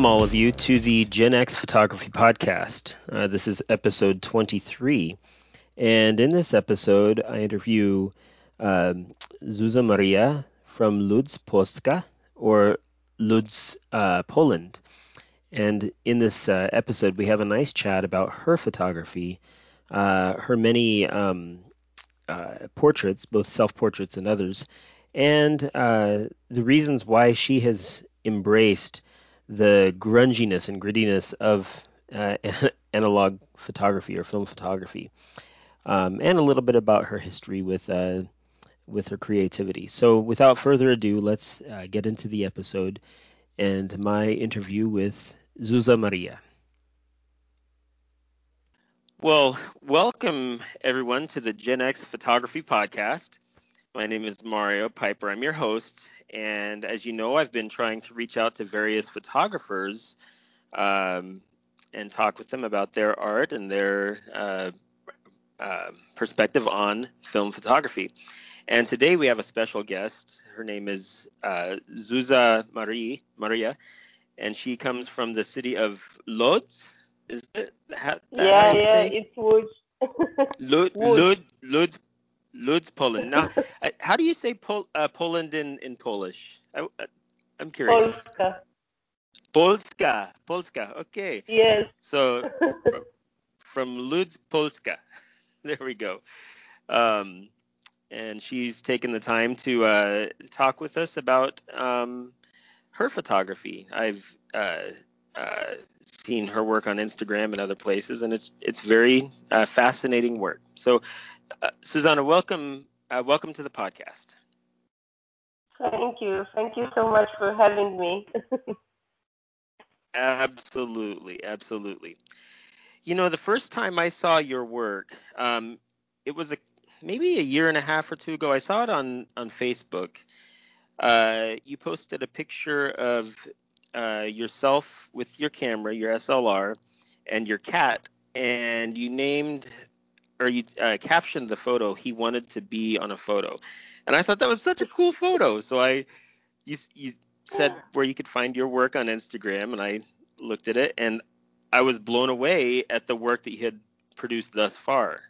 Welcome, all of you, to the Gen X Photography Podcast. Uh, this is episode 23. And in this episode, I interview um, Zuza Maria from Lodz Polska, or Lodz, uh, Poland. And in this uh, episode, we have a nice chat about her photography, uh, her many um, uh, portraits, both self portraits and others, and uh, the reasons why she has embraced the grunginess and grittiness of uh, analog photography or film photography, um, and a little bit about her history with uh, with her creativity. So, without further ado, let's uh, get into the episode and my interview with Zuza Maria. Well, welcome everyone to the Gen X Photography Podcast. My name is Mario Piper. I'm your host, and as you know, I've been trying to reach out to various photographers um, and talk with them about their art and their uh, uh, perspective on film photography. And today we have a special guest. Her name is uh, Zuza Marie, Maria, and she comes from the city of Lodz. Is it? How, yeah, yeah, say? it's Lud, Lud, Lodz, Poland. Now, how do you say Pol, uh, Poland in, in Polish? I, am uh, curious. Polska. Polska. Polska. Okay. Yes. So from Lodz, Polska. There we go. Um, and she's taken the time to uh, talk with us about um, her photography. I've uh, uh, seen her work on Instagram and other places, and it's it's very uh, fascinating work. So, uh, Susanna, welcome uh, welcome to the podcast. Thank you, thank you so much for having me. absolutely, absolutely. You know, the first time I saw your work, um, it was a maybe a year and a half or two ago. I saw it on on Facebook. Uh, you posted a picture of uh, yourself with your camera, your SLR, and your cat, and you named or you uh, captioned the photo. He wanted to be on a photo, and I thought that was such a cool photo. So I, you, you said where you could find your work on Instagram, and I looked at it, and I was blown away at the work that you had produced thus far.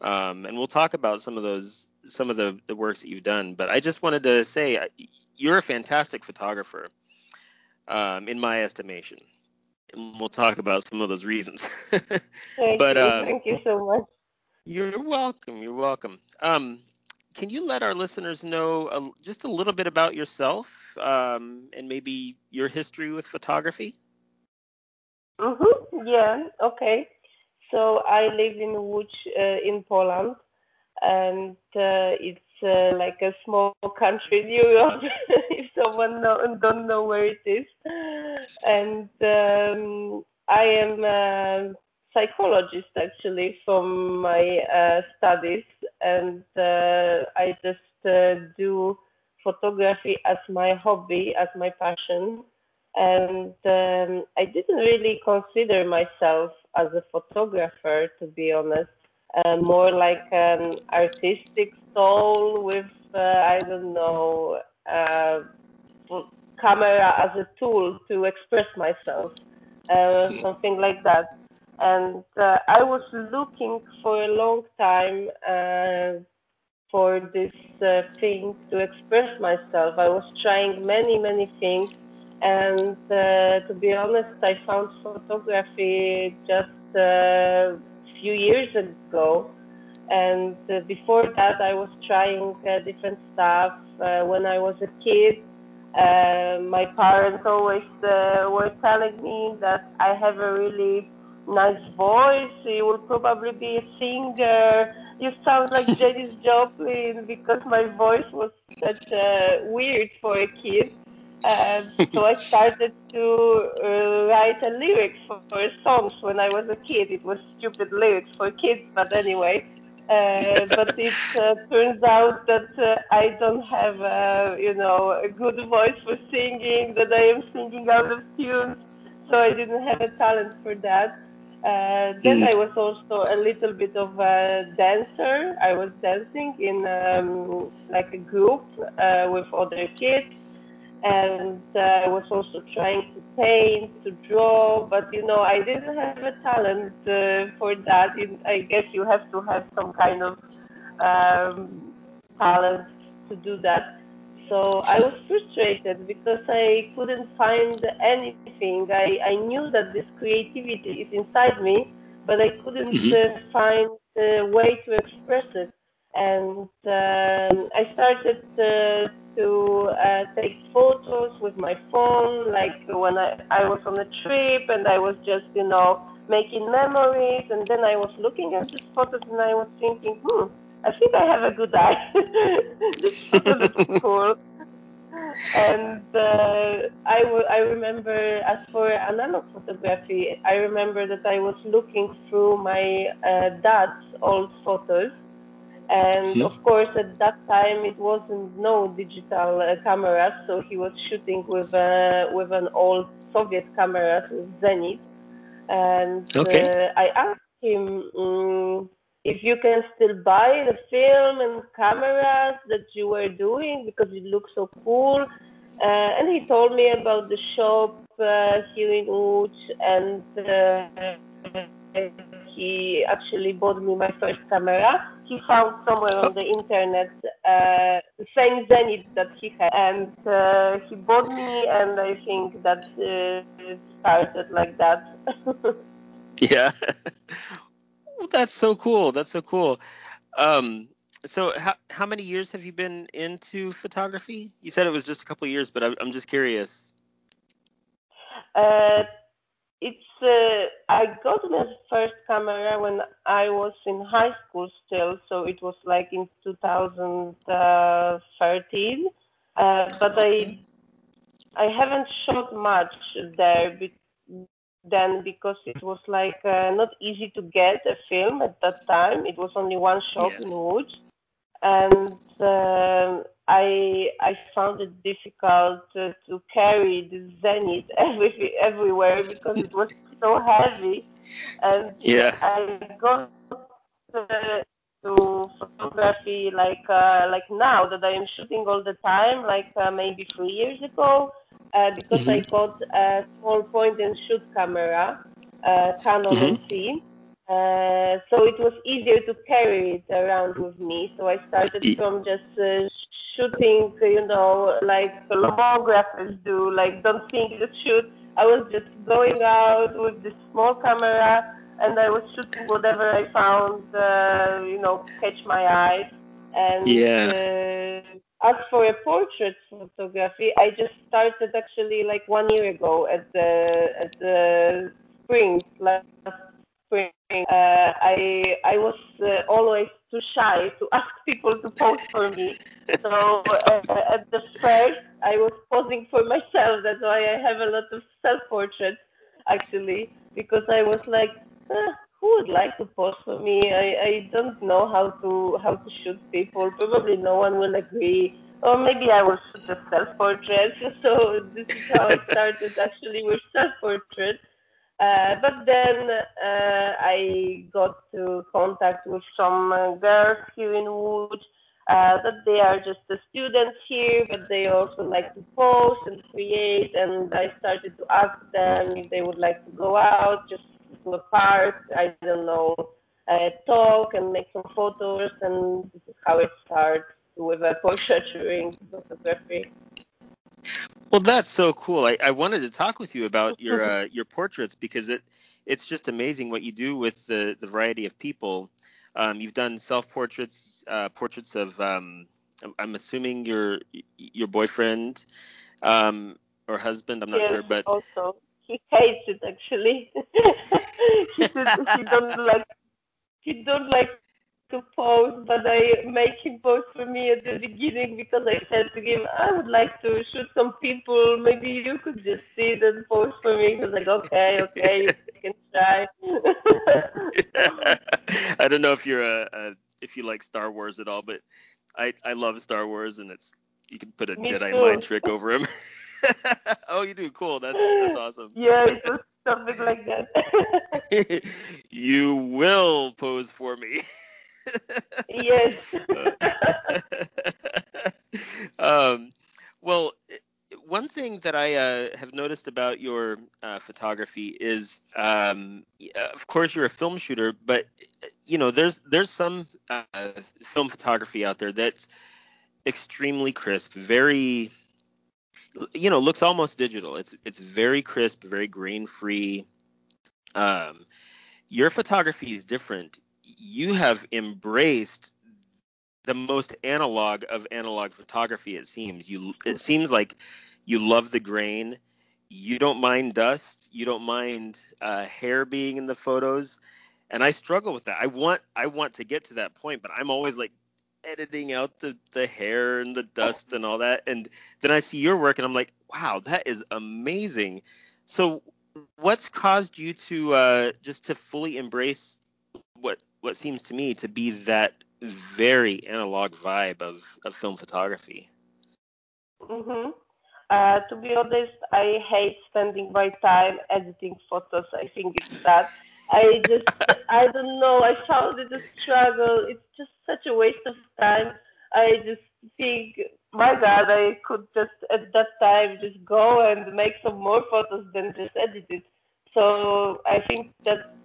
Um, and we'll talk about some of those, some of the the works that you've done. But I just wanted to say you're a fantastic photographer um, in my estimation. And we'll talk about some of those reasons. Thank but, you. Um, Thank you so much. You're welcome. You're welcome. Um, can you let our listeners know a, just a little bit about yourself um, and maybe your history with photography? Mhm. Yeah. Okay. So I live in Łódź uh, in Poland, and uh, it's uh, like a small country in Europe, if someone know, don't know where it is. And um, I am a psychologist actually from my uh, studies, and uh, I just uh, do photography as my hobby, as my passion. And um, I didn't really consider myself as a photographer, to be honest uh, more like an artistic soul with uh, I don't know uh, camera as a tool to express myself, uh, hmm. something like that. And uh, I was looking for a long time uh, for this thing to express myself. I was trying many many things, and to be honest, I found photography just a few years ago. And uh, before that, I was trying uh, different stuff. Uh, when I was a kid, uh, my parents always uh, were telling me that I have a really nice voice. You will probably be a singer. You sound like Janis Joplin because my voice was such uh, weird for a kid. Um, so I started to uh, write a lyrics for, for, songs when I was a kid. It was stupid lyrics for kids, but anyway. Uh, but it uh, turns out that uh, I don't have, uh, you know, a good voice for singing. That I am singing out of tune, so I didn't have a talent for that. Uh, then mm. I was also a little bit of a dancer. I was dancing in um, like a group with other kids and uh, I was also trying to paint, to draw, but you know, I didn't have a talent uh, for that. I guess you have to have some kind of um, talent to do that. So I was frustrated because I couldn't find anything. I, I knew that this creativity is inside me, but I couldn't mm-hmm. uh, find a way to express it. And um, I started uh, to uh, take photos with my phone, like when I, I was on a trip and I was just, you know, making memories. And then I was looking at these photos and I was thinking, hmm, I think I have a good eye. this looks cool. And uh, I, w- I remember, as for analog photography, I remember that I was looking through my uh, dad's old photos and hmm. of course, at that time, it wasn't no digital uh, cameras, so he was shooting with uh, with an old Soviet camera with Zenit. And okay. uh, I asked him um, if you can still buy the film and cameras that you were doing because it looks so cool. Uh, and he told me about the shop uh, here in Łódź and uh, he actually bought me my first camera. He found somewhere on the internet uh, the same Zenit that he had, and uh, he bought me, and I think that uh, started like that. yeah. that's so cool. That's so cool. Um, so how how many years have you been into photography? You said it was just a couple years, but I'm, I'm just curious. Uh, it's uh, I got my first camera when I was in high school still, so it was like in 2013. Uh, but. I I haven't shot much there be- then because it was like uh, not easy to get a film at that time. It was only one shop yeah. in Łódź, and uh, I I found it difficult to, to carry the Zenit every, everywhere because it was so heavy, and yeah. I got uh, to photography like uh, like now that I am shooting all the time, like uh, maybe three years ago, uh, because mm-hmm. I got a small point and shoot camera, uh, Canon mm-hmm. NC. Uh, so it was easier to carry it around with me. So I started from just uh, shooting, you know, like photographers do, like don't think just shoot. I was just going out with this small camera and I was shooting whatever I found, uh, you know, catch my eye. And yeah. As for a portrait photography, I just started actually like one year ago at the at the spring last spring. Uh, I I was uh, always too shy to ask people to pose for me. So uh, at the first, I was posing for myself. That's why I have a lot of self-portraits actually, because I was like, who would like to pose for me? I, I don't know how to how to shoot people. Probably no one will agree. Or maybe I will shoot a self-portrait. So this is how I started actually with self-portrait. Uh, but then uh, I got to contact with some girls here in Łódź uh, that they are just the students here, but they also like to post and create. And I started to ask them if they would like to go out, just to a park, I don't know, uh, talk and make some photos. And this is how it starts with a portraiture photography. Well, that's so cool. I, I wanted to talk with you about your uh, your portraits because it it's just amazing what you do with the the variety of people. Um, you've done self portraits, uh, portraits of um, I'm assuming your your boyfriend um, or husband. I'm not yes, sure, but also he hates it actually. he said he don't like he don't like to pose, but I make him pose for me at the beginning because I said to him, I would like to shoot some people. Maybe you could just sit and pose for me. He was like, okay, okay, you can try. I don't know if you're a, a, if you like Star Wars at all, but I I love Star Wars and it's you can put a me Jedi too. mind trick over him. oh, you do cool. That's that's awesome. Yeah, it was something like that. you will pose for me yes. um, well, one thing that I uh, have noticed about your uh, photography is, um, of course, you're a film shooter, but you know, there's there's some uh, film photography out there that's extremely crisp, very, you know, looks almost digital. It's it's very crisp, very grain free. Um, your photography is different. You have embraced the most analog of analog photography. It seems you. It seems like you love the grain. You don't mind dust. You don't mind uh, hair being in the photos. And I struggle with that. I want I want to get to that point, but I'm always like editing out the the hair and the dust and all that. And then I see your work and I'm like, wow, that is amazing. So what's caused you to uh, just to fully embrace what what seems to me to be that very analog vibe of, of film photography? Mhm. Uh, to be honest, I hate spending my time editing photos. I think it's that. I just, I don't know. I found it a struggle. It's just such a waste of time. I just think, my God, I could just at that time just go and make some more photos than just edit it. So I think that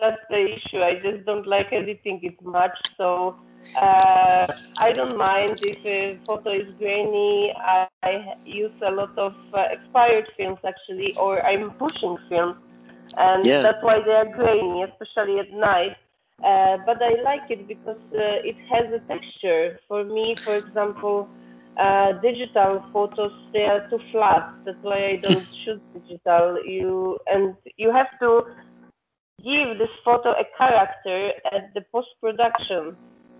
that's the issue. I just don't like editing it much. So uh, I don't mind if a photo is grainy. I, I use a lot of uh, expired films actually, or I'm pushing films, and Yeah. that's why they are grainy, especially at night. Uh, but I like it because uh, it has a texture. For me, for example, uh, digital photos they are too flat. That's why I don't shoot digital. You and you have to give this photo a character at the post production,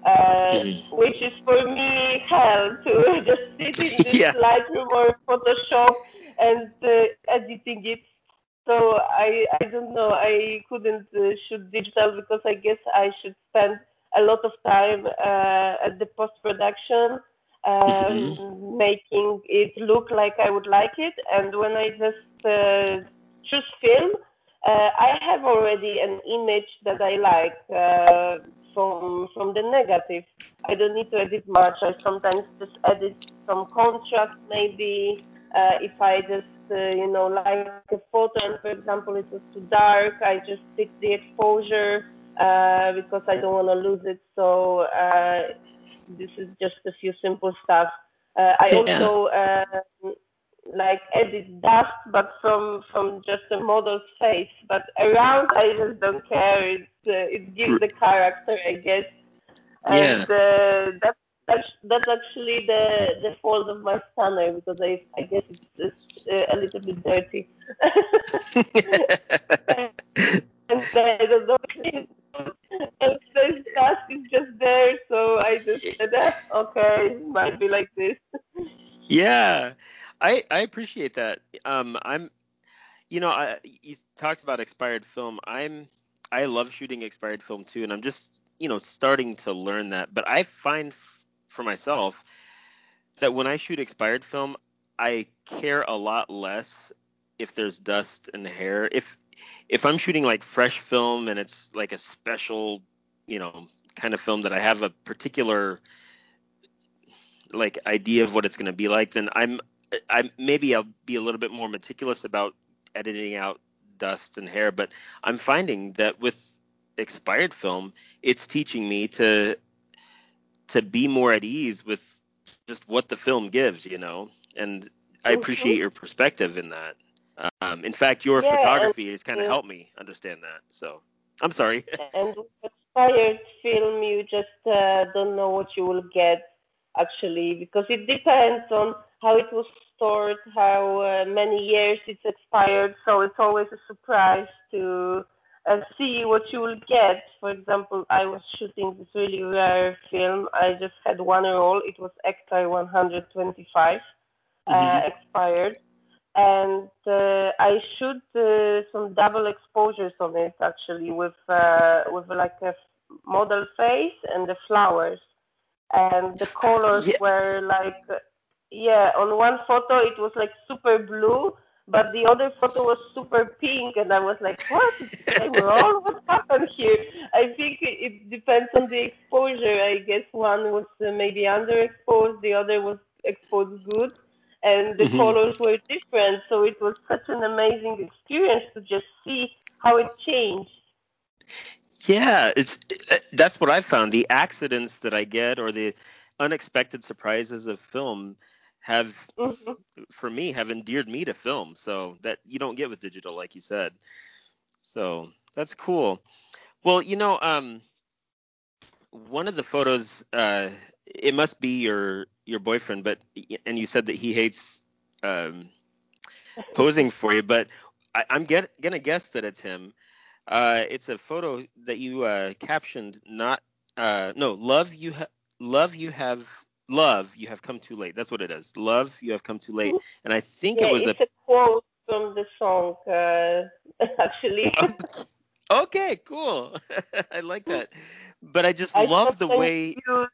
uh, Mhm. which is for me hell to just sit in this Yeah. Lightroom or Photoshop and uh, editing it. So I I don't know. I couldn't uh, shoot digital because I guess I should spend a lot of time uh, at the post production. Um, making it look like I would like it, and when I just uh, choose film, uh, I have already an image that I like uh, from from the negative. I don't need to edit much. I sometimes just edit some contrast, maybe uh, if I just you know like a photo and for example it was too dark, I just fix the exposure uh, because I don't want to lose it. So uh, this is just a few simple stuff. Uh, I also uh, like edit dust, but from from just a model's face. But around, I just don't care. It uh, it gives the character, I guess. And uh, that's that's that's actually the the fault of my scanner because I I guess it's, it's uh, a little bit dirty. and I don't know. And the dust is just there, so I just said, okay, might be like this. Yeah, I I appreciate that. Um, I'm, you know, I you talked about expired film. I'm I love shooting expired film too, and I'm just you know starting to learn that. But I find f- for myself that when I shoot expired film, I care a lot less if there's dust and hair. If if I'm shooting like fresh film and it's like a special, you know, kind of film that I have a particular like idea of what it's going to be like, then I'm I maybe I'll be a little bit more meticulous about editing out dust and hair, but I'm finding that with expired film, it's teaching me to to be more at ease with just what the film gives, you know. And I Mhm. appreciate your perspective in that. Um, in fact, your Yeah, photography has kind of helped me understand that. So I'm sorry. and with expired film you just uh, don't know what you will get actually because it depends on how it was stored how uh, many years it's expired so it's always a surprise to uh, see what you will get for example i was shooting this really rare film i just had one roll it was Ektar 125 uh, Mhm. expired and uh, I shoot uh, some double exposures on it actually with uh, with like a model face and the flowers, and the colors Yeah. were like yeah on one photo it was like super blue, but the other photo was super pink, and I was like what it's the same roll? What happened here? I think it, it depends on the exposure. I guess one was uh, maybe underexposed, the other was exposed good and the Mhm. colors were different. So it was such an amazing experience to just see how it changed. Yeah, it's uh, that's what I found. The accidents that I get or the unexpected surprises of film have hmm for me have endeared me to film. So that you don't get with digital like you said. So that's cool. Well, you know, um one of the photos uh it must be your your boyfriend, but and you said that he hates um posing for you, but I, I'm get, gonna guess that it's him. Uh, it's a photo that you uh, captioned. Not uh, no love you ha- love you have love you have come too late. That's what it is. Love you have come too late. And I think Yeah, it was a it's a quote from the song, uh, actually. okay, cool. I like that. But I just I love the way. use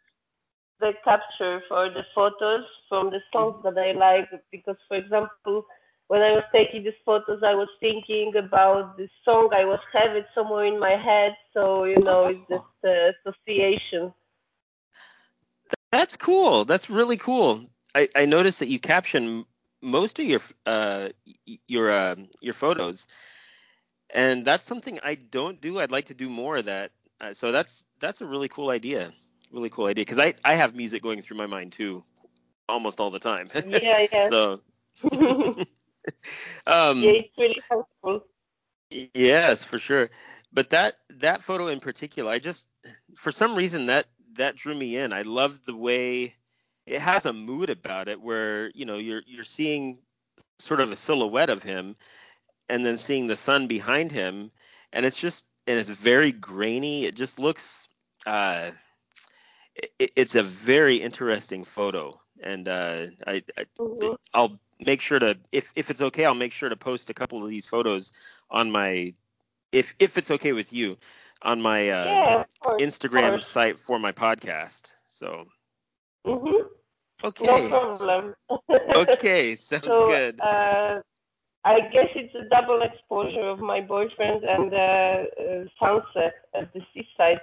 the capture for the photos from the songs that I like because, for example, when I was taking these photos, I was thinking about the song. I was have it somewhere in my head, so you know, it's just uh, association. That's cool. That's really cool. I, I noticed that you caption most of your uh your uh, your photos, and that's something I don't do. I'd like to do more of that. Uh, so that's that's a really cool idea. Really cool idea because I I have music going through my mind too, almost all the time. Yeah, yeah. so yeah, um it's really helpful. yes, for sure. But that that photo in particular, I just for some reason that that drew me in. I love the way it has a mood about it where you know you're you're seeing sort of a silhouette of him and then seeing the sun behind him and it's just and it's very grainy it just looks uh it, it's a very interesting photo. And uh I, I hmm i'll make sure to if if it's okay i'll make sure to post a couple of these photos on my if if it's okay with you on my uh Yeah, course, instagram site for my podcast. So. Hmm Okay. No problem. okay sounds so, good. uh, I guess it's a double exposure of my boyfriend and the uh, sunset at the seaside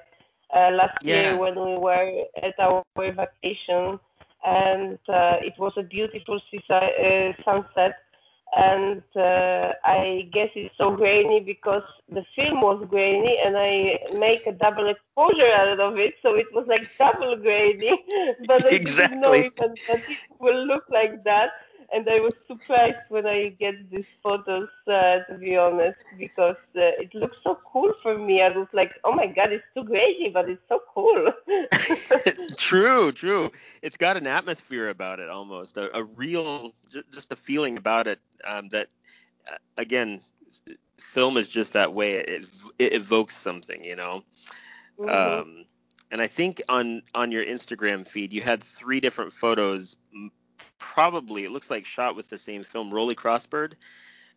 uh, last year when we were at our vacation, and uh, it was a beautiful seaside uh, sunset. And uh, I guess it's so grainy because the film was grainy, and I make a double exposure out of it, so it was like double grainy. but I didn't know even that it will look like that and I was surprised when I get these photos, uh, to be honest, because uh, it looks so cool for me. I was like, oh my god, it's too crazy, but it's so cool. true, true. It's got an atmosphere about it almost, a, a real, j- just a feeling about it um, that, uh, again, film is just that way. It, it evokes something, you know. mhm. Um, and I think on on your Instagram feed, you had three different photos. Probably it looks like shot with the same film, Rollei Crossbird,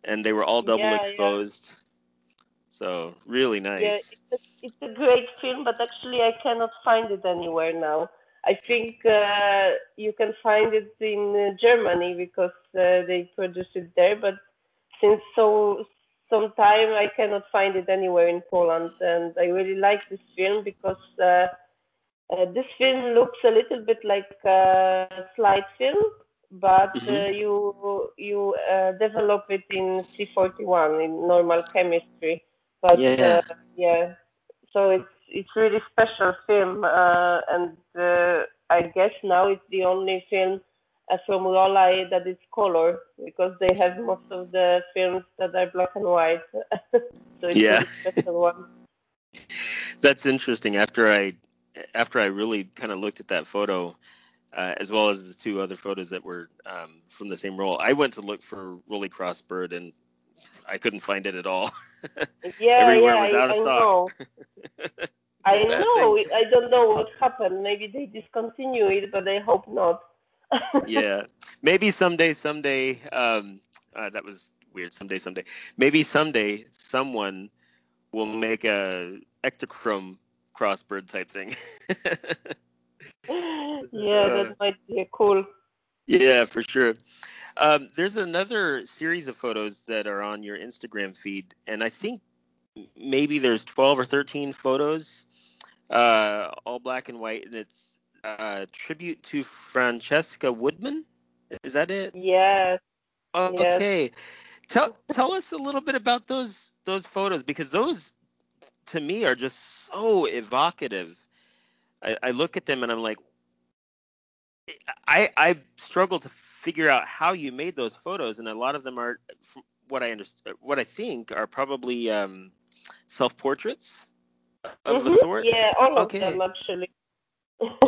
and they were all double Yeah, yeah, exposed. So really yeah. nice. It's a, it's a great film, but actually I cannot find it anywhere now. I think uh, you can find it in uh, Germany because uh, they produce it there, but since so some time I cannot find it anywhere in Poland, and I really like this film because uh, uh, this film looks a little bit like a slide film, but hmm uh, you you uh, develop it in C41 in normal chemistry. But uh, Yeah. yeah, so it's it's really special film, uh, and uh, I guess now it's the only film uh, from Rollei that is color because they have most of the films that are black and white. so it's Yeah. really special one. That's interesting. After I after I really kind of looked at that photo, uh, as well as the two other photos that were um, from the same role, I went to look for Rollei Crossbird and I couldn't find it at all. Yeah, Everywhere yeah, was I, out of I know. it's a I sad thing. know. I don't know what happened. Maybe they discontinue it, but I hope not. Yeah. Maybe someday, someday. Um, uh, that was weird. Someday, someday. Maybe someday someone will make a Ektachrome crossbird type thing. yeah, uh, that might be cool. yeah, for sure. Um, there's another series of photos that are on your Instagram feed, and I think maybe there's 12 or 13 photos, uh, all black and white, and it's a tribute to Francesca Woodman. Is that it? Yes. Oh, Yes. okay. Tell tell us a little bit about those those photos because those to me are just so evocative. I, I look at them and I'm like, I I struggle to figure out how you made those photos, and a lot of them are, from what I understand, what I think are probably um, self portraits of a Mhm. sort. Yeah, all of Okay. them actually.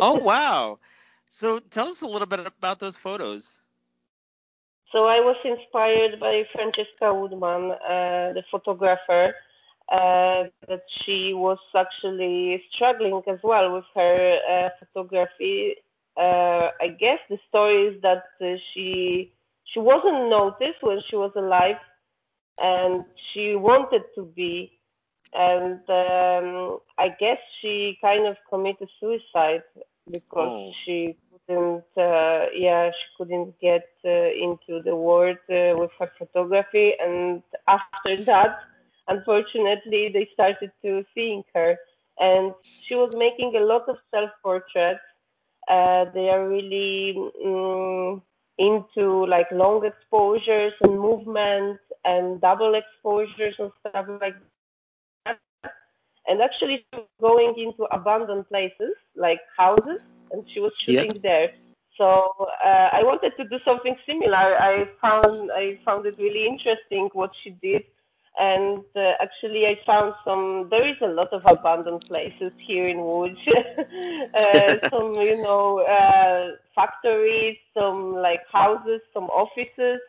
Oh wow. So tell us a little bit about those photos. So I was inspired by Francesca Woodman, uh, the photographer, uh, that she was actually struggling as well with her uh, photography. Uh, I guess the story is that uh, she she wasn't noticed when she was alive, and she wanted to be, and um, I guess she kind of committed suicide because Oh. she couldn't, uh, yeah, she couldn't get uh, into the world uh, with her photography, and after that, unfortunately, they started to seeing her, and she was making a lot of self-portraits. Uh, they are really mm, into like long exposures and movements and double exposures and stuff like that. And actually, she was going into abandoned places like houses, and she was shooting there. So uh, I wanted to do something similar. I found I found it really interesting what she did, and uh, actually I found some. There is a lot of abandoned places here in Łódź. uh, some you know uh, factories, some like houses, some offices.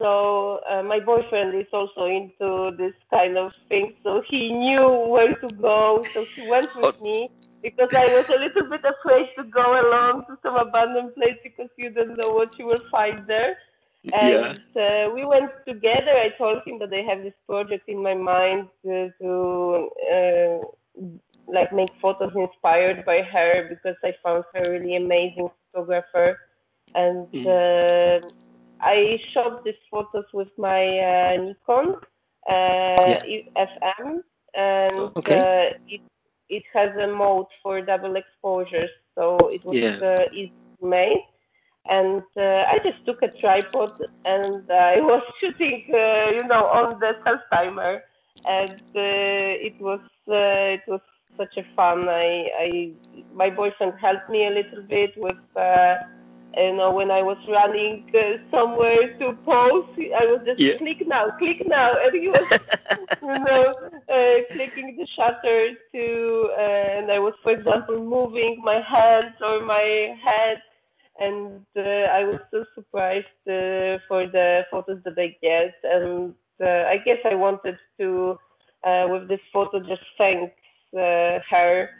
So uh, my boyfriend is also into this kind of thing, so he knew where to go. So he went with me because I was a little bit afraid to go alone to some abandoned place because you don't know what you will find there. Yeah. And uh, we went together. I told him that I have this project in my mind to, to uh, like make photos inspired by her because I found her really amazing photographer. And Mm. uh, I shot these photos with my uh, Nikon uh, Yeah. FM, and Okay. uh, it it has a mode for double exposures, so it was Yeah. uh, easy to make. And uh, I just took a tripod and I was shooting, uh, you know, on the self timer, and uh, it was uh, it was such a fun. I I my boyfriend helped me a little bit with. Uh, you know, when I was running uh, somewhere to pose, I was just Yeah. click now, click now, and he was, you know, uh, clicking the shutter to, and I was, for example, moving my hands or my head, and uh, I was so surprised uh, for the photos that I get, and uh, I guess I wanted to, uh, with this photo, just thank uh, her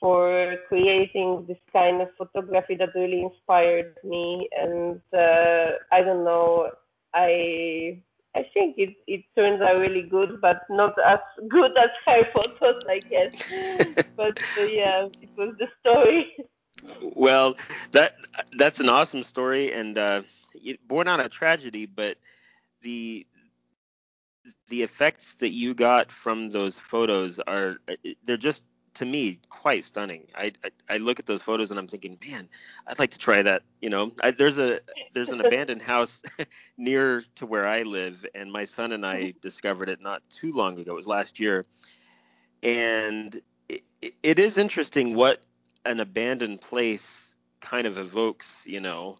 for creating this kind of photography that really inspired me. And uh, I don't know, I I think it it turns out really good, but not as good as her photos, I guess. But uh, yeah, it was the story. Well, that that's an awesome story and uh, it- born out of tragedy, but the the effects that you got from those photos are they're just to me quite stunning. I, I I look at those photos and I'm thinking, man, I'd like to try that. You know, I, there's a there's an abandoned house near to where I live, and my son and I discovered it not too long ago. It was last year, and it, it is interesting what an abandoned place kind of evokes. You know,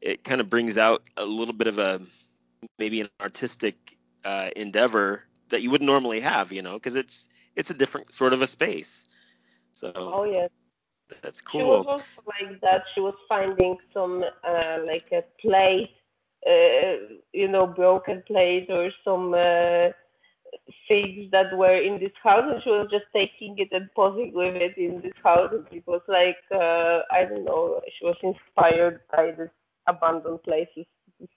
it kind of brings out a little bit of a maybe an artistic uh, endeavor that you wouldn't normally have, you know, because it's it's a different sort of a space. So Oh yes. that's She was cool. also like that. She was finding some uh, like a plate, uh, you know, broken plate or some uh, things that were in this house, and she was just taking it and posing with it in this house. And it was like uh, I don't know. She was inspired by this abandoned places.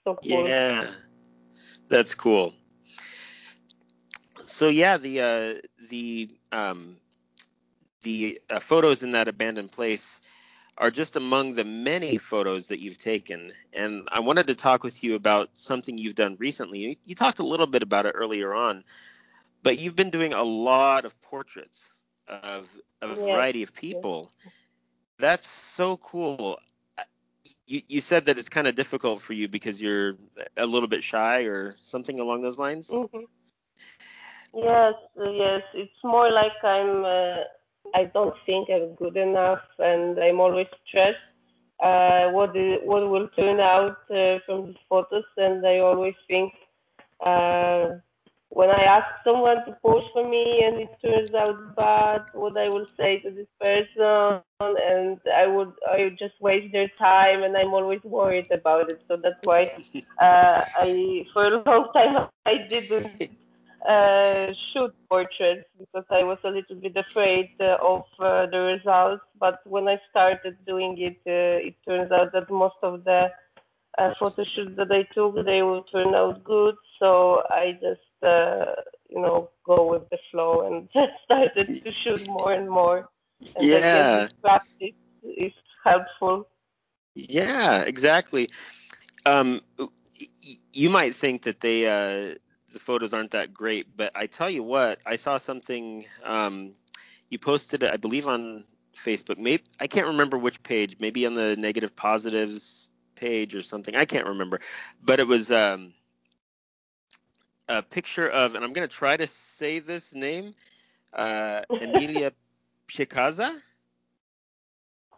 So cool. Yeah, that's cool. So yeah, the uh, the um, the uh, photos in that abandoned place are just among the many photos that you've taken. And I wanted to talk with you about something you've done recently. You talked a little bit about it earlier on, but you've been doing a lot of portraits of, of a variety of people. That's so cool. you, you said that it's kind of difficult for you because you're a little bit shy or something along those lines. Mm-hmm. Yes, yes. It's more like I'm. Uh, I don't think I'm good enough, and I'm always stressed. Uh, what what will turn out uh, from the photos, and I always think uh, when I ask someone to post for me and it turns out bad, what I will say to this person, and I would I would just waste their time, and I'm always worried about it. So that's why uh, I for a long time I didn't uh, shoot portraits because I was a little bit afraid uh, of uh, the results. But when I started doing it, uh, it turns out that most of the uh, photo shoots that I took, they will turn out good. So I just, uh, you know, go with the flow and started to shoot more and more. And Yeah. Practice is helpful. Yeah, exactly. Um, you might think that they uh, the photos aren't that great, but I tell you what, I saw something um, you posted, it, I believe, on Facebook. Maybe I can't remember which page. Maybe on the negative positives page or something. I can't remember, but it was um, a picture of, and I'm gonna try to say this name, uh, Emilia Pshikaza.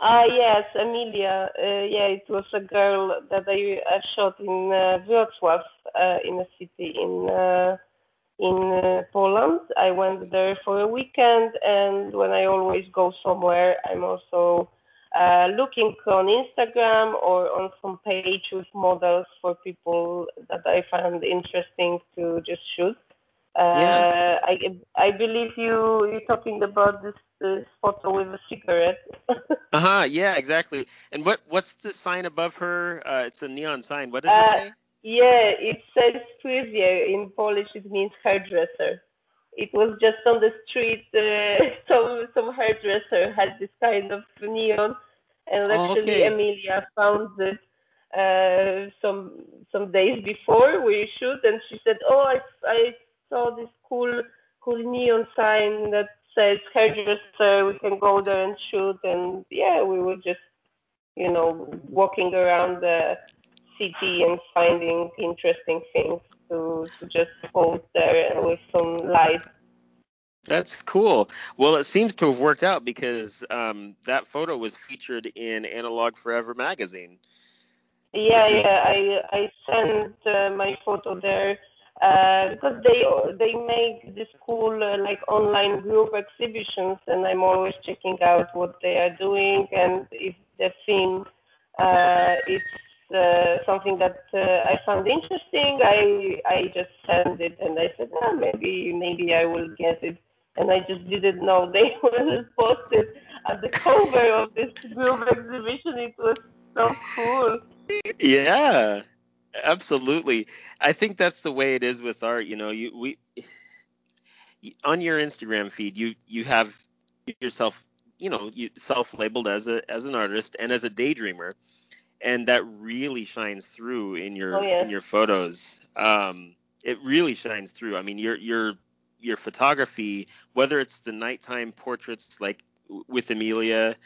Ah, yes, Emilia. Uh, yeah, it was a girl that I, I shot in uh, Wrocław, uh, in a city in uh, in uh, Poland. I went there for a weekend, and when I always go somewhere, I'm also uh, looking on Instagram or on some page with models for people that I find interesting to just shoot. Uh, Yeah. I I believe you you're talking about this, this photo with a cigarette. Uh huh. Yeah, exactly. And what what's the sign above her? Uh, it's a neon sign. What does it Uh, say? yeah, it says friseur. In Polish, it means hairdresser. It was just on the street. Uh, some some hairdresser had this kind of neon, and Oh, actually okay. Emilia found it uh, some some days before we shoot, and she said, "Oh, I I saw this cool cool neon sign that says hairdresser. We can go there and shoot." And yeah, we were just you know walking around the city and finding interesting things to to just post there with some light. That's cool. Well, it seems to have worked out because um, that photo was featured in Analog Forever magazine. Yeah, is- yeah. I I sent uh, my photo there uh, because they they make this cool uh, like online group exhibitions, and I'm always checking out what they are doing and if the theme uh, is uh, something that uh, I found interesting. I I just sent it, and I said, ah, maybe maybe I will get it. And I just didn't know they will post it at the cover of this group exhibition. It was so cool. Yeah, absolutely. I think that's the way it is with art. You know, you we on your Instagram feed, you you have yourself, you know, you self-labeled as a as an artist and as a daydreamer, and that really shines through in your Oh, yes. in your photos. Um, it really shines through. I mean, your your your photography, whether it's the nighttime portraits like with Amelia,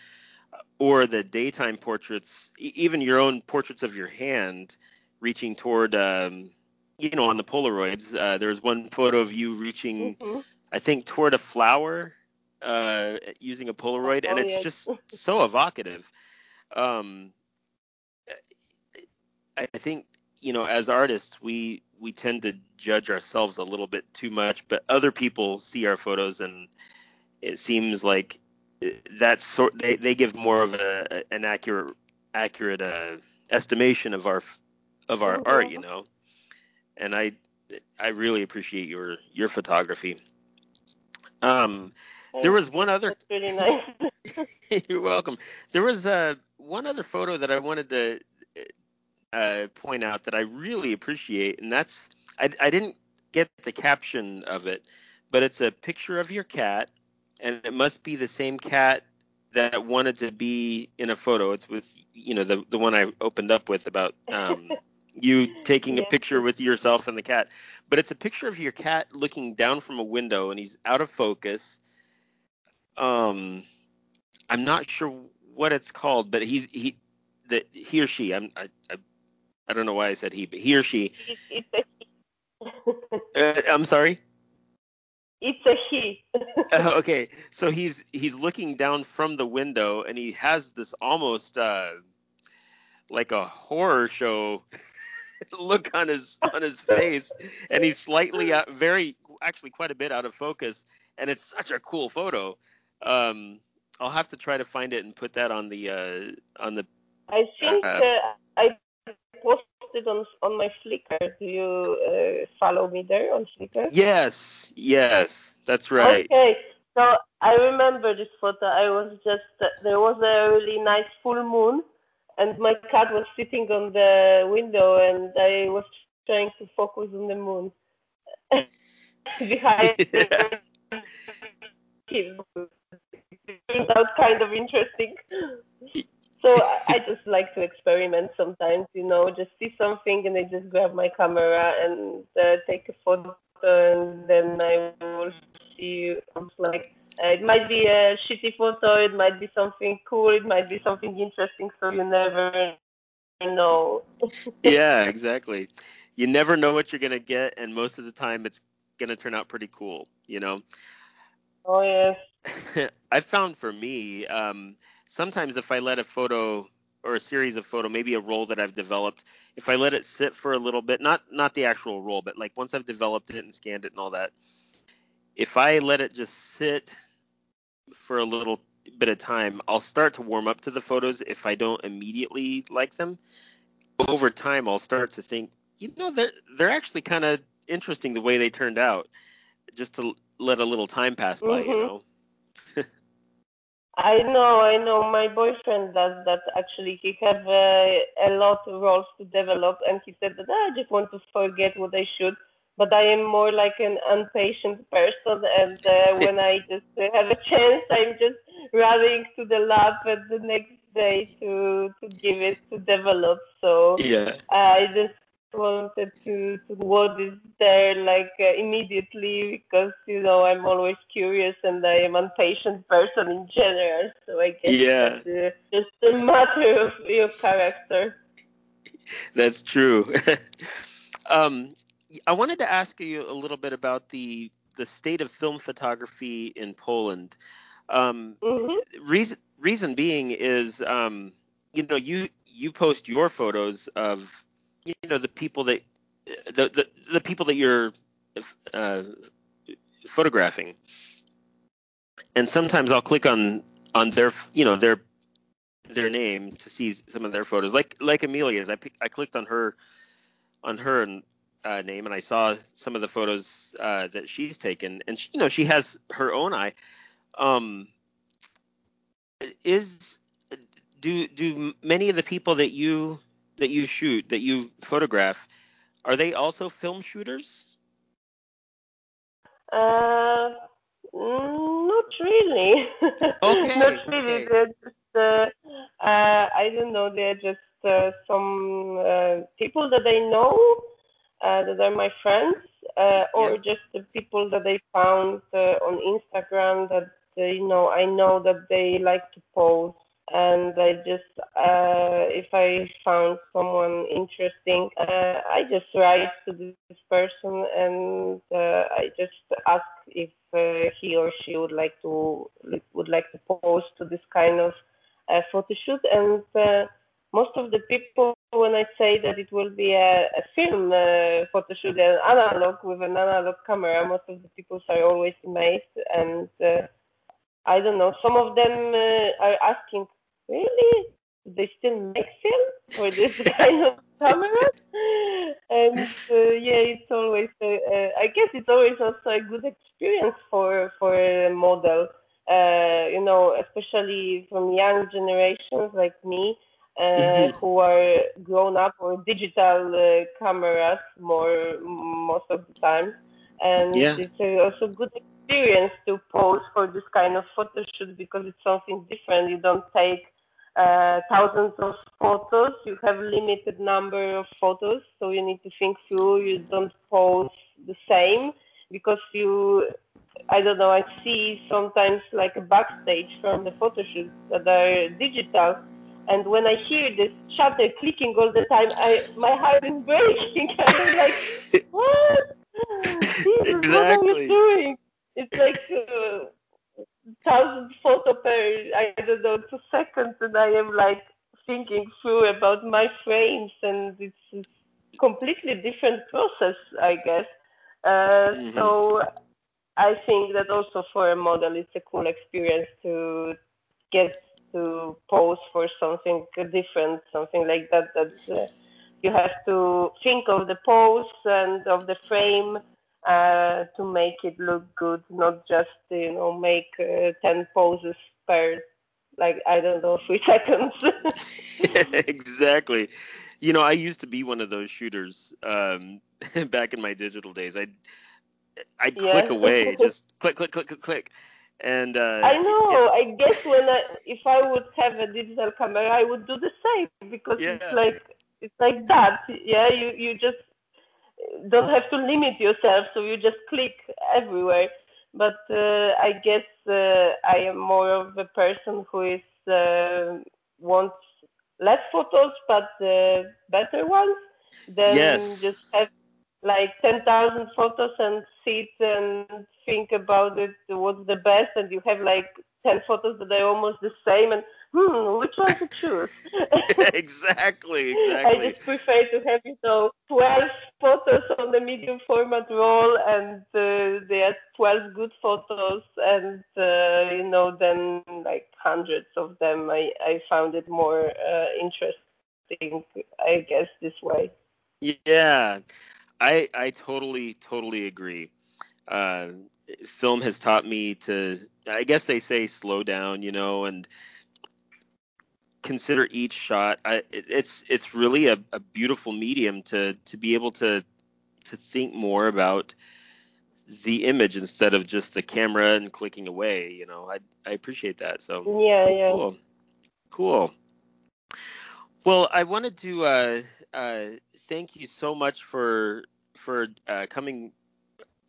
or the daytime portraits, even your own portraits of your hand, reaching toward, um, you know, on the Polaroids. Uh, there was one photo of you reaching, Mhm. I think, toward a flower uh, using a Polaroid, and Oh, it's yes. just so evocative. Um, I think you know, as artists, we we tend to judge ourselves a little bit too much, but other people see our photos and it seems like that sort they, they give more of a an accurate accurate uh, estimation of our of our art, you know. And I I really appreciate your your photography. Um, there was one other That's really nice. You're welcome. There was uh, one other photo that I wanted to uh, point out that I really appreciate, and that's I, I didn't get the caption of it, but it's a picture of your cat, and it must be the same cat that wanted to be in a photo. It's with you know the the one I opened up with about um, you taking a picture with yourself and the cat, but it's a picture of your cat looking down from a window, and he's out of focus. Um, I'm not sure what it's called, but he's he that he or she. I'm I, I I don't know why I said he, but he or she. Uh, I'm sorry. It's a he. uh, okay, so he's he's looking down from the window and he has this almost uh, like a horror show look on his on his face, and he's slightly out, very actually quite a bit out of focus, and it's such a cool photo. Um, I'll have to try to find it and put that on the uh, on the. I think uh, I posted on on my Flickr. Do you uh, follow me there on Flickr? Yes, yes, that's right. Okay, so I remember this photo. I was just there was a really nice full moon, and my cat was sitting on the window, and I was trying to focus on the moon behind. him. It turned out kind of interesting. So I just like to experiment sometimes, you know, just see something and I just grab my camera and uh, take a photo and then I will see like uh, it might be a shitty photo, it might be something cool, it might be something interesting, so you never know. yeah, exactly. You never know what you're gonna get, and most of the time it's gonna turn out pretty cool, you know. Oh yes. I found for me, um, sometimes if I let a photo or a series of photo, maybe a roll that I've developed, if I let it sit for a little bit, not not the actual roll, but like once I've developed it and scanned it and all that, if I let it just sit for a little bit of time, I'll start to warm up to the photos if I don't immediately like them. Over time, I'll start to think, you know, they're they're actually kind of interesting the way they turned out. Just to let a little time pass by, mm-hmm. you know. I know, I know. My boyfriend does that. Actually, he have uh, a lot of rolls to develop, and he said that ah, I just want to forget what I should. But I am more like an impatient person, and uh, when I just uh, have a chance, I'm just running to the lab at the next day to to give it to develop. So yeah, I just wanted to to what is there like uh, immediately because you know I'm always curious and I am an impatient person in general. So I guess yeah. that's uh, just a matter of your character. That's true. um, I wanted to ask you a little bit about the the state of film photography in Poland. Um, mm-hmm. Reason reason being is um, you know you you post your photos of you know the people that the the, the people that you're uh, photographing, and sometimes I'll click on on their you know their their name to see some of their photos, like like Amelia's. I I clicked on her on her uh, name and I saw some of the photos uh, that she's taken, and she, you know she has her own eye. Um, is do do many of the people that you that you shoot, that you photograph, are they also film shooters? Uh, not really. Okay. not really. Okay. They're just, uh, uh, I don't know. They're just uh, some uh, people that I know uh, that are my friends, uh, or yeah. just the people that I found uh, on Instagram that uh, you know I know that they like to post and I just uh, if I found someone interesting, uh, I just write to this person and uh, I just ask if uh, he or she would like to would like to post to this kind of uh, photo shoot. And uh, most of the people, when I say that it will be a, a film photo shoot, an analog with an analog camera, most of the people are always amazed and. I don't know. Some of them uh, are asking, really? They still make film for this kind of camera? And uh, yeah, it's always, uh, uh, I guess it's always also a good experience for for a model. Uh, you know, especially from young generations like me, uh, mm-hmm. who are grown up with digital uh, cameras more most of the time, and yeah. it's also a good experience to pose for this kind of photo shoot because it's something different. You don't take thousands of photos. You have limited number of photos, so you need to think through. You don't pose the same because you, I don't know. I see sometimes like a backstage from the photo shoots that are digital, And when I hear this shutter clicking all the time, I my heart is breaking. I'm like, what? Jesus, exactly. what are you doing? It's like uh, thousand photo per I don't know two seconds, and I am like thinking through about my frames, and it's a completely different process, I guess. Uh, Mhm. So I think that also for a model, it's a cool experience to get to pose for something different, something like that. That uh, you have to think of the pose and of the frame uh, to make it look good, not just you know make uh, ten poses per like I don't know three seconds. exactly. You know, I used to be one of those shooters um, back in my digital days. I'd I'd click away, just click, click, click, click, click, and uh, I know. I guess when I, if I would have a digital camera, I would do the same because it's like it's like that. Yeah, you you just don't have to limit yourself, so you just click everywhere. But uh, I guess uh, I am more of a person who is uh, wants less photos but uh, better ones than yes, just have like 10,000 photos and sit and think about it, what's the best, and you have like 10 photos that are almost the same, and hmm, which one to choose? exactly, exactly. I just prefer to have, you know, 12 photos on the medium format roll, and uh, there are 12 good photos, and, uh, you know, then like hundreds of them. I, I found it more uh, interesting, I guess, this way. Yeah, I I totally totally agree. Uh, film has taught me to, I guess they say slow down, you know, and consider each shot. I, it, it's it's really a, a beautiful medium to to be able to to think more about the image instead of just the camera and clicking away. You know, I I appreciate that. So Yeah, cool, yeah. cool, cool. Well, I wanted to uh, uh, thank you so much for for uh, coming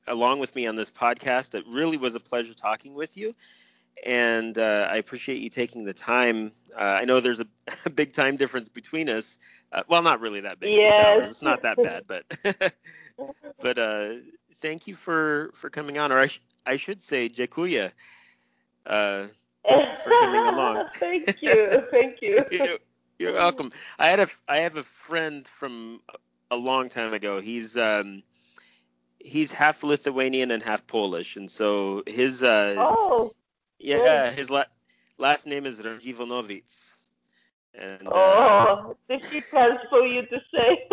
along with me on this podcast. It really was a pleasure talking with you, and uh, I appreciate you taking the time. Uh, I know there's a, a big time difference between us. Uh, well, not really that big, six Yes. hours. It's not that bad, but but uh, thank you for for coming on, or I, sh- I should say, Dziękuję, uh, for coming along. Thank you. Thank you. You're you're welcome. I had a I have a friend from a long time ago. He's um he's half Lithuanian and half Polish, and so his uh Oh, yeah his la- last name is Rajivonovic. And uh, oh, difficult for you to say.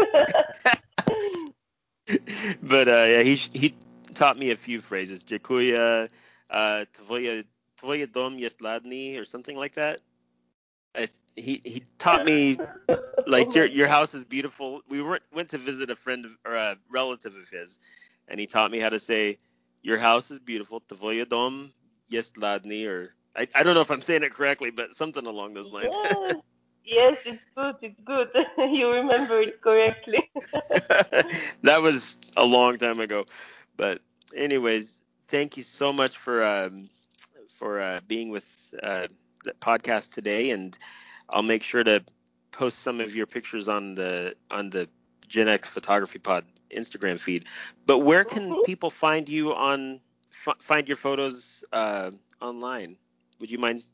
but uh, yeah, he sh- he taught me a few phrases. Dziękuję, uh, twoje dom jest ładny or something like that. I, he he taught me like Oh your your house is beautiful. We went went to visit a friend of, or a relative of his, and he taught me how to say your house is beautiful. Tvoje dom jest ladny, or I, I don't know if I'm saying it correctly, but something along those lines. Yes, yes, it's good. It's good. you remember it correctly. that was a long time ago, but anyways, thank you so much for um, for uh, being with uh, the podcast today, and I'll make sure to post some of your pictures on the on the Gen X Photography Pod Instagram feed. But where can Mhm. people find you on f- find your photos uh, online? Would you mind?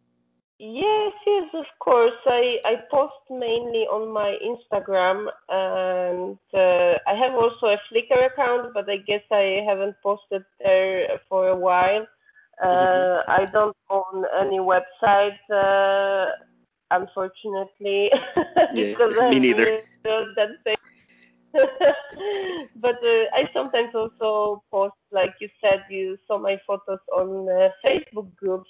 Yes, yes, of course. I, I post mainly on my Instagram and uh, I have also a Flickr account, but I guess I haven't posted there for a while. Uh, I don't own any website, uh, unfortunately, Yeah, because me I'm neither. that thing. but uh, I sometimes also post, like you said, you saw my photos on uh, Facebook groups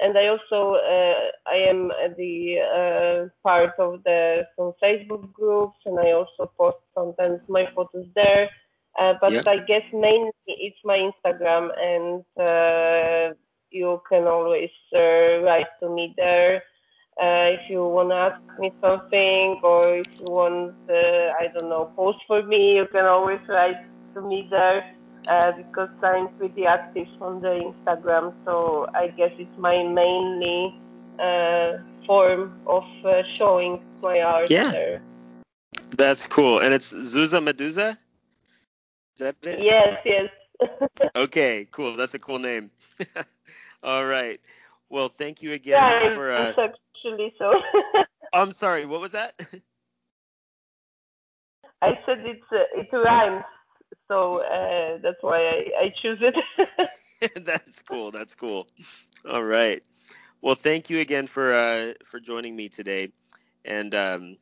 and I also uh, I am the uh, part of the some Facebook groups, and I also post sometimes my photos there. Uh, but. I guess mainly it's my Instagram, and uh, you can always uh, write to me there uh, if you want to ask me something, or if you want uh, I don't know post for me, you can always write to me there uh, because I'm pretty active on the Instagram. So I guess it's my mainly uh, form of uh, showing my art Yeah. there. That's cool. And it's Zuza Medusa? Is that it? Yes, yes. Okay, cool. That's a cool name. All right. Well, thank you again for. Actually, so I'm sorry. What was that? I said it's uh, it rhymes, so uh, that's why I, I choose it. That's cool. That's cool. All right. Well, thank you again for uh, for joining me today, and um,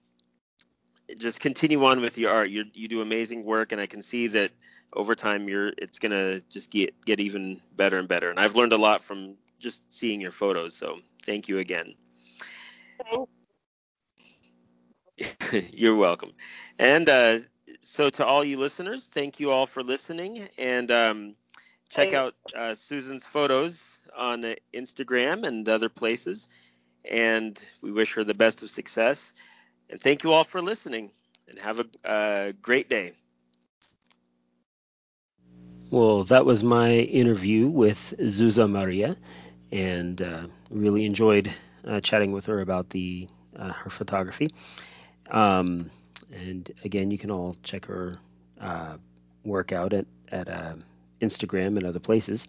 just continue on with your art. You you do amazing work, and I can see that over time you're it's gonna just get get even better and better. And I've learned a lot from just seeing your photos. So thank you again. Thank You're welcome. And uh, so, to all you listeners, thank you all for listening. And um, check out uh, Susan's photos on uh, Instagram and other places. And we wish her the best of success. And thank you all for listening. And have a uh, great day. Well, that was my interview with Zuza Maria, and uh, really enjoyed uh, chatting with her about the uh, her photography. Um, and again, you can all check her uh, work out at at uh, Instagram and other places.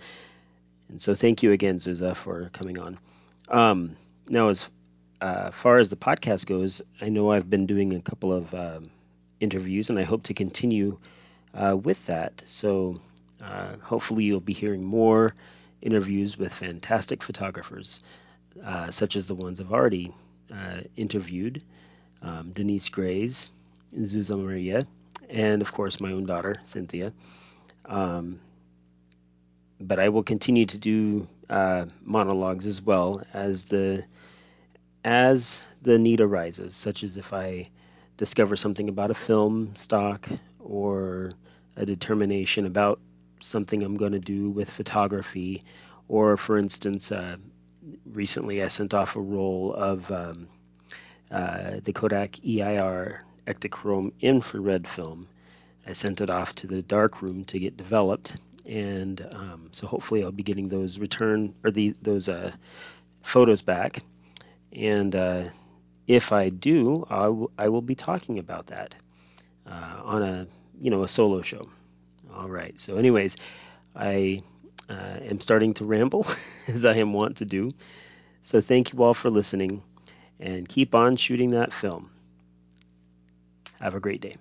And so, thank you again, Zuza, for coming on. Um, now, as uh, far as the podcast goes, I know I've been doing a couple of um, interviews, and I hope to continue uh, with that. So, uh, hopefully, you'll be hearing more interviews with fantastic photographers, uh, such as the ones I've already uh, interviewed um, Denise Grays, Zuza Maria, and of course, my own daughter, Cynthia. Um, but I will continue to do uh, monologues as well as the as the need arises, such as if I discover something about a film stock or a determination about something I'm going to do with photography, or for instance, uh, recently I sent off a roll of um, uh, the Kodak EIR Ektachrome infrared film. I sent it off to the darkroom to get developed, and um, so hopefully I'll be getting those return or the those uh, photos back. And uh, if I do, I, w- I will be talking about that uh, on a you know a solo show. All right. So, anyways, I uh, am starting to ramble as I am wont to do. So, thank you all for listening, and keep on shooting that film. Have a great day.